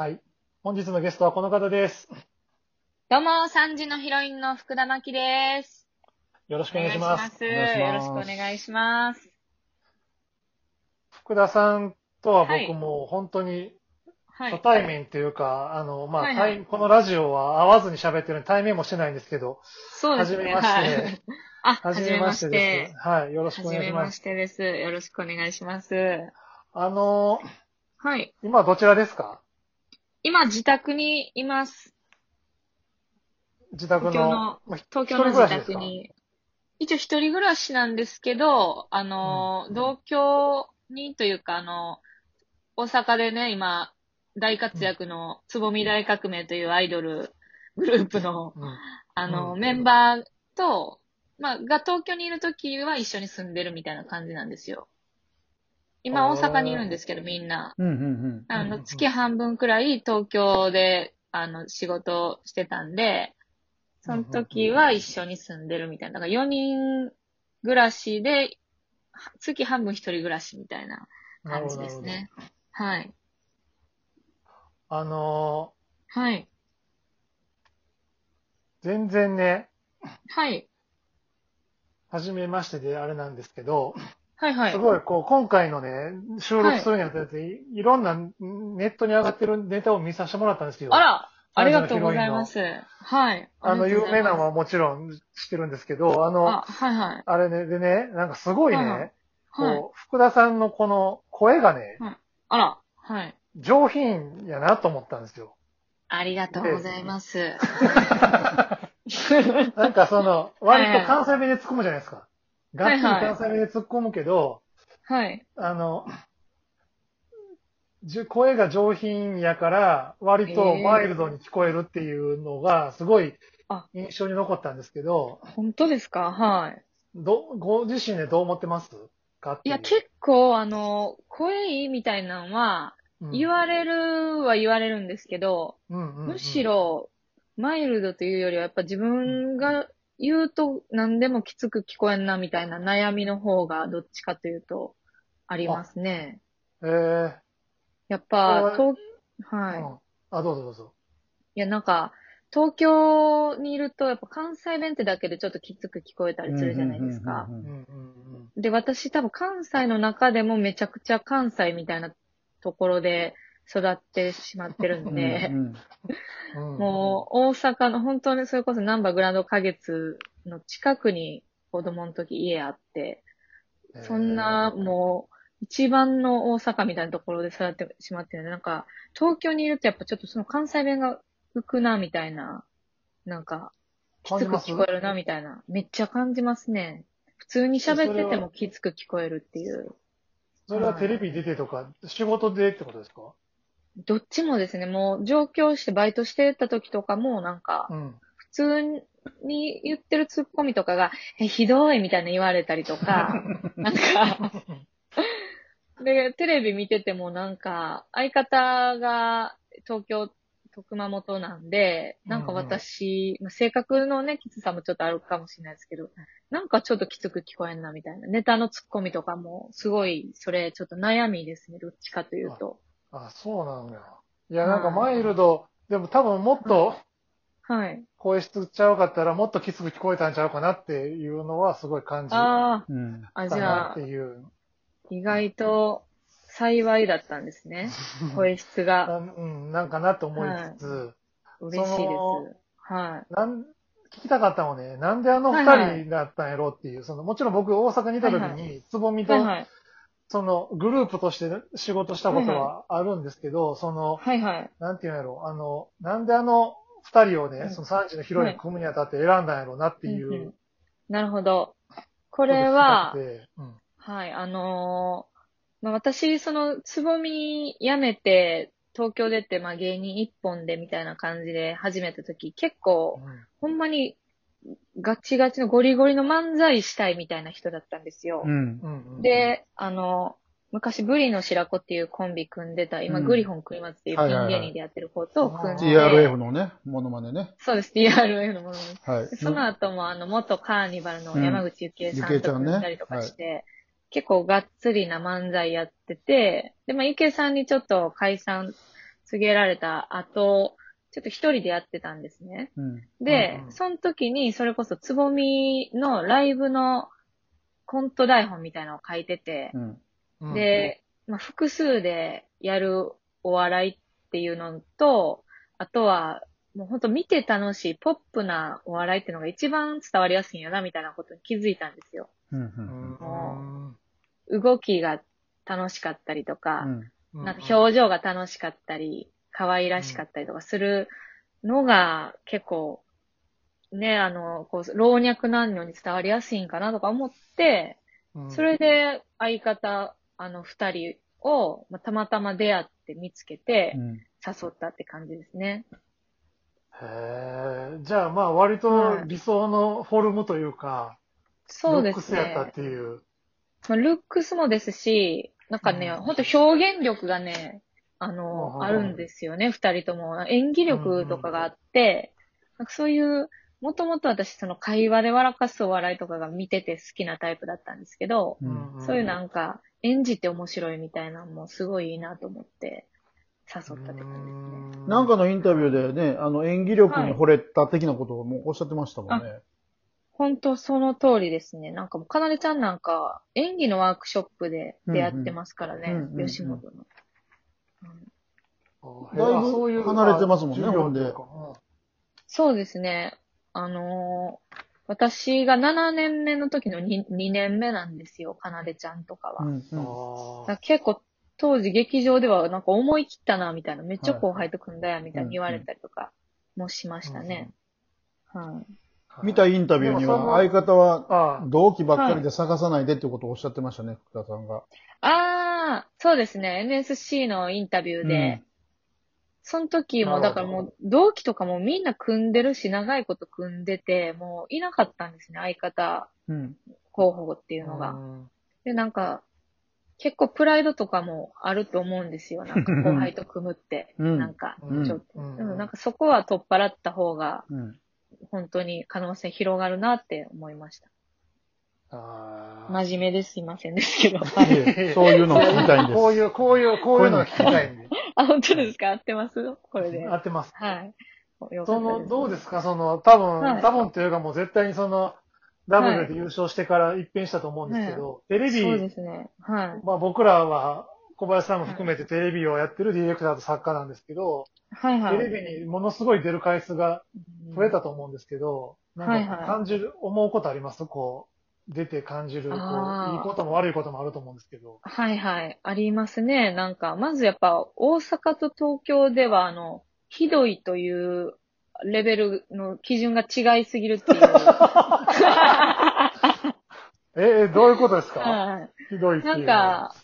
はい。本日のゲストはこの方です。どうも、3時のヒロインの福田真希です。よろしくお願いします。お願いします。よろしくお願いします。福田さんとははい僕も本当にはい。初対面というか、あの、まあ、はいはい対このラジオは会わずに喋ってるので対面もしてないんですけど、そうですね。はじめましてはい。あ、ははじめましててです。。はい。よろしくおはじめまし願いします。てです。よろしくお願いします。あの、はい。今どちらですか？今、自宅にいます。自宅の。東京のまあ東京の自宅に。一応一人暮らしなんですけど、あの、うん同居にというか、あの、大阪でね、今、大活躍のつぼみ大革命というアイドルグループの、うんあの、うんメンバーと、まあ、が東京にいるときは一緒に住んでるみたいな感じなんですよ。今大阪にいるんですけど、みんな。うんうんあの、うんうん月半分くらい東京で、あの、仕事してたんで、その時は一緒に住んでるみたいな。だから4人暮らしで、は月半分一人暮らしみたいな感じですね。はい。あのはい。全然ね、はい。初めましてであれなんですけど、はいはいす。ごい、こう、今回のね、収録するにあたって、い、いろんなネットに上がってるネタを見させてもらったんですよ。あら、ありがとうございます。はい。あの、有名なのははもちろん知ってるんですけど、あの、あ、あはいはい。れね、でね、なんかすごいね、はいはいこう、はい。福田さんのこの声がね、あら、はい。上品やなと思ったんですよ。ありがとうございます。なんかその、割はいはいと関西弁で突っ込むじゃないですか。がっつり関西弁で突っ込むけど、はい。あの、じゅ声が上品やから、割とえー。ワイルドに聞こえるっていうのが、すごいあ。印象に残ったんですけど、本当ですか？はい。ど、ご自身でどう思ってますかっていう。いや、結構、あの、声いいみたいなのは、うん。言われるは言われるんですけど、うんうんうん。むし、ろ、マイルドというよりは、やっぱ自分が言うと何でもきつく聞こえんなみたいな悩みの方が、どっちかというと、ありますね。えーやっぱ、東、はい。うんあ、どうぞどうぞ。いや、なんか、東京にいると、やっぱ関西弁ってだけでちょっときつく聞こえたうん。りするじゃないですかで、私多分関西の中でもめちゃくちゃ関西みたいなところで育ってしまってるんで、うんうんうんうん。もう大阪の本当にそれこそナンバーグランド花月の近くに子供の時家あって、うん、そんなもう一番の大阪みたいなところで育ってしまってるんで、なんか東京にいるとやっぱちょっとその関西弁が浮くなみたいな、なんかきつく聞こえるなみたいな、めっちゃ感じますね。普通に喋っててもきつく聞こえるっていう。それはテレビ出てとか、仕事でってことですか？どっちもですね、もう上京してバイトしてた時とかもなんか、うん。普通に言ってるツッコミとかが、え、ひどいみたいな言われたりとか、なんか、で、テレビ見ててもなんか、相方が東京と熊本なんで、なんか私、まあ性格のね、きつさもちょっとあるかもしれないですけど、なんかちょっときつく聞こえんなみたいな。ネタのツッコミとかも、すごい、それちょっと悩みですね、どっちかというと。あ、そうなのよ。いや、なんかマイルド、でも多分もっとはい。声質ちゃうかったらもっときつく聞こえたんちゃうかなっていうのはすごい感じあうんあ、じゃあって、いう。意外と幸いだったんですね。声質が。なうん、なんかなと思いつつ、嬉しいでそす。はい。なん、聞きたかったのはね、なんであの二はいはい人だったんやろっていう、その、もちろん僕大阪にいた時はいに、つぼみとはい、はい。その、グループとして仕事したことはあるんですけど、その、はいはい。なんていうんやろ、あの、なんであの二人をね、うん。その3時のヒロイン組むにあたって選んだんやろうなっていうんう、うん。なるほど。ここれはうん。はい、あのーまあ、私、その、つぼみ辞めて、東京出て、まあ、芸人一本でみたいな感じで始めた時、結構、ほんまに、ガチガチのゴリゴリの漫才したいみたいな人だったんですよ。うん。うんうん、で、あの、昔、ブリの白子っていうコンビ組んでた、今、うんグリホンクリマツっていうピン芸人でやってる子と組んで、TRF のね、モノマネね。そうです、TRF のものです。はい。でその後も、あの、元カーニバルの山口ゆきえさんと組んだりとかして、結構がっつりな漫才やってて、で、まあ、ゆきえさんにちょっと解散告げられた後、ちょっと一人でやってたんですね。うん。で、うんうんその時に、それこそ、つぼみのライブのコント台本みたいなのを書いててう、ん。うん、で、まあ、複数でやるお笑いっていうのと、あとは、もう本当見て楽しいポップなお笑いっていうのが一番伝わりやすいんやな、みたいなことに気づいたんですよ。う。ん、動きが楽しかったりとか、うん。なんか表情が楽しかったり、可愛らしかったりとかするのが結構、ね、あの、こう、老若男女に伝わりやすいんかなとか思って、うんそれで相方、あの、二人を、まあ、たまたま出会って見つけてうん。誘ったって感じですね。へえ。じゃあまあ割と理想のフォルムというか、そうですルックスやったっね。ていう。まあ、ルックスもですし、なんかね、うんほんと表現力がね、あうんの、あるんですよね、二人とも。演技力とかがあって、なんかそういう、もともと私その会話で笑かすお笑いとかが見てて好きなタイプだったんですけど、うん。そういうなんか演じて面白いみたいなのもすごいいいなと思って誘ったって感じですね。なんかのインタビューでね、あの演技力に惚れた的なことをもうおっしゃってましたもんね。本当その通りですね。なんかもう、かなでちゃんなんか演技のワークショップで出会ってますからね、うんうん吉本の。だいぶそういう離れてますもんねあ授業ほんでそうですね。あのー私が7年目の時の 2, 2年目なんですよ、かなでちゃんとかは。うん。うん結構当時劇場ではなんか思い切ったな、みたいな、めっちゃ後輩と組んだや、みたいに言われたりとかもしましたね。はい。ー見たインタビューには、相方は同期ばっかりで探さないでってことをおっしゃってましたね、福田さんが。ああ、そうですね。NSC のインタビューで、その時も、だからもう、同期とかもみんな組んでるし、長いこと組んでて、もういなかったんですね、相方うん。候補っていうのが。うんで、なんか、結構プライドとかもあると思うんですよ。なんか後輩と組むって。うんなんか、うんちょっと。うんでもなんかそこは取っ払った方が、うん。本当に可能性広がるなって思いました。あー真面目ですいませんですけど。いえそういうのを聞きたいんです。こういう、こういう、こういうのが聞きたいんで。あ、本当ですか？合ってます？これで。合ってます。はい。その、どうですか？その、多分、はい多分っていうかもう絶対にその、ダブルで優勝してから一変したと思うんですけど、テレビ、そうですね。はい。まあ僕らは、小林さんも含めてテレビをやってるディレクターと作家なんですけど、はいはい。テレビにものすごい出る回数が増えたと思うんですけど、なんかはいはい感じる、思うことあります？こう、出て感じる、こう、いいことも悪いこともあると思うんですけど。はいはい。ありますね。なんか、まずやっぱ、大阪と東京では、あの、ひどいというレベルの基準が違いすぎるっていう。え、えどういうことですか？はひどいっい。なていう。んか、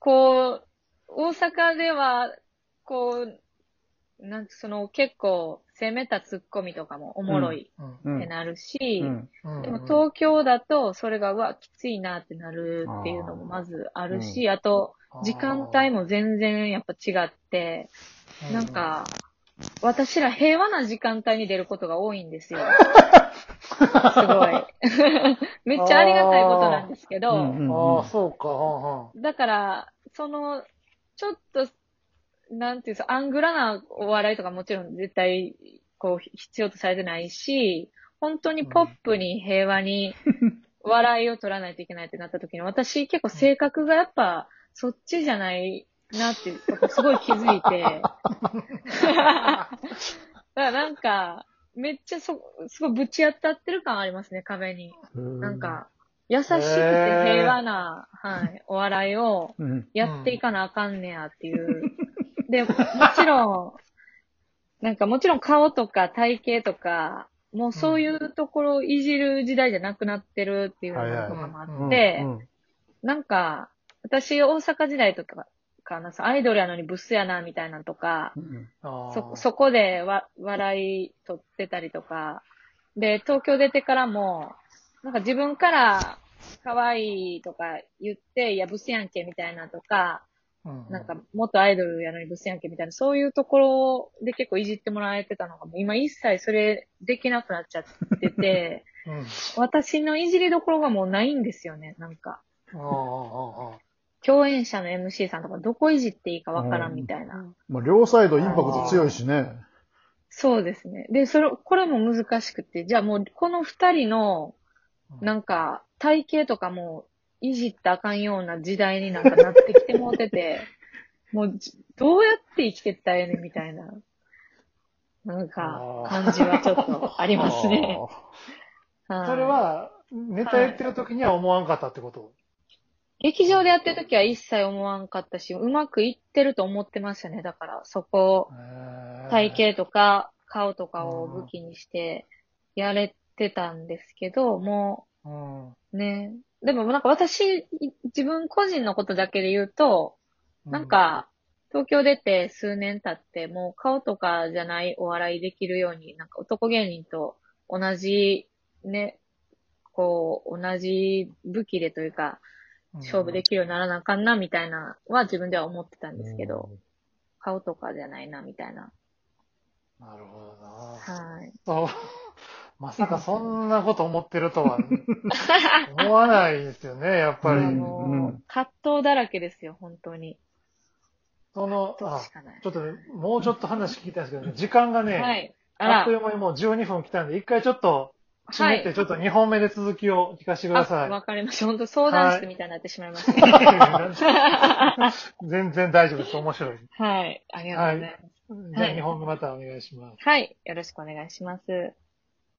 こう、大阪では、こう、なんてその結構攻めたツッコミとかもおもろいってなるし、うん。うん。でも東京だとそれが、うわ、きついなってなるっていうのもまずあるし、あと、時間帯も全然やっぱ違って、うんなん、か、私ら平和な時間帯に出ることが多いんですよ。すごい。めっちゃありがたいことなんですけど、うんああ、そうか、だから、その、ちょっと、なんていうんですか、アングラなお笑いとかもちろん絶対、こう、必要とされてないし、本当にポップに平和に笑いを取らないといけないってなった時に、私結構性格がやっぱ、そっちじゃないなっていうことすごい気づいて、だからなんか、めっちゃそ、すごいぶち当たってる感ありますね、壁に。なん、か、優しくて平和な、はい、お笑いをうん。やっていかなあかんねやっていう。で、もちろん、なんかもちろん顔とか体型とか、もうそういうところをいじる時代じゃなくなってるっていうのとかもあうんって、うんなんか、私大阪時代とかかな、アイドルやのにブスやなみたいなのとか、うんそ、そこでわ、笑い取ってたりとか、で、東京出てからも、なんか自分から可愛いとか言って、いや、ブスやんけみたいなとか、うんなんか、元アイドルやのにブスやんけみたいな、そういうところで結構いじってもらえてたのが、もう今一切それできなくなっちゃってて、うん。私のいじりどころがもうないんですよね、なんか。ああああああ共演者の MC さんとかどこいじっていいかわからんみたいな。まあ、両サイドインパクト強いしね。そうですね。で、それ、これも難しくて、じゃあもうこの二人の、なんか、体型とかもいじったらあかんような時代になんかなってきてもうてて、もうじ、どうやって生きてったらええねんみたいな、なんか感じはちょっとありますね。はいそれ、は、ネタやってる時には思わんかったってこと、劇場でやってる時は一切思わんかったし、うまくいってると思ってましたね。だから、そこ、体型とか顔とかを武器にしてやれてたんですけど、もうん。うね、でもなんか私、自分個人のことだけで言うと、なんか、東京出て数年経って、もう顔とかじゃないお笑いできるように、なんか男芸人と同じ、ね、こう、同じ武器でというか、うん、勝負できるようにならなあかんな、みたいな、は自分では思ってたんですけど、顔とかじゃないな、みたいな。なるほどな。はい。まさかそんなこと思ってるとは 思わないですよね、やっぱり。うんあのうん葛藤だらけですよ、本当に。その、あち。ょっとね、もうちょっと話聞きたいんですけど、時間がね、はい。ああっらとい、う間にもう12分来たんで、一回ちょっと締めて、はいちょっと2本目で続きを聞かせてくださあ、い。わかりました。本当相談室みたいになってしまいました。全然大丈夫です。面白い。はい。ありがとうございます。じゃあ2本目またお願いします。はい。よろしくお願いします。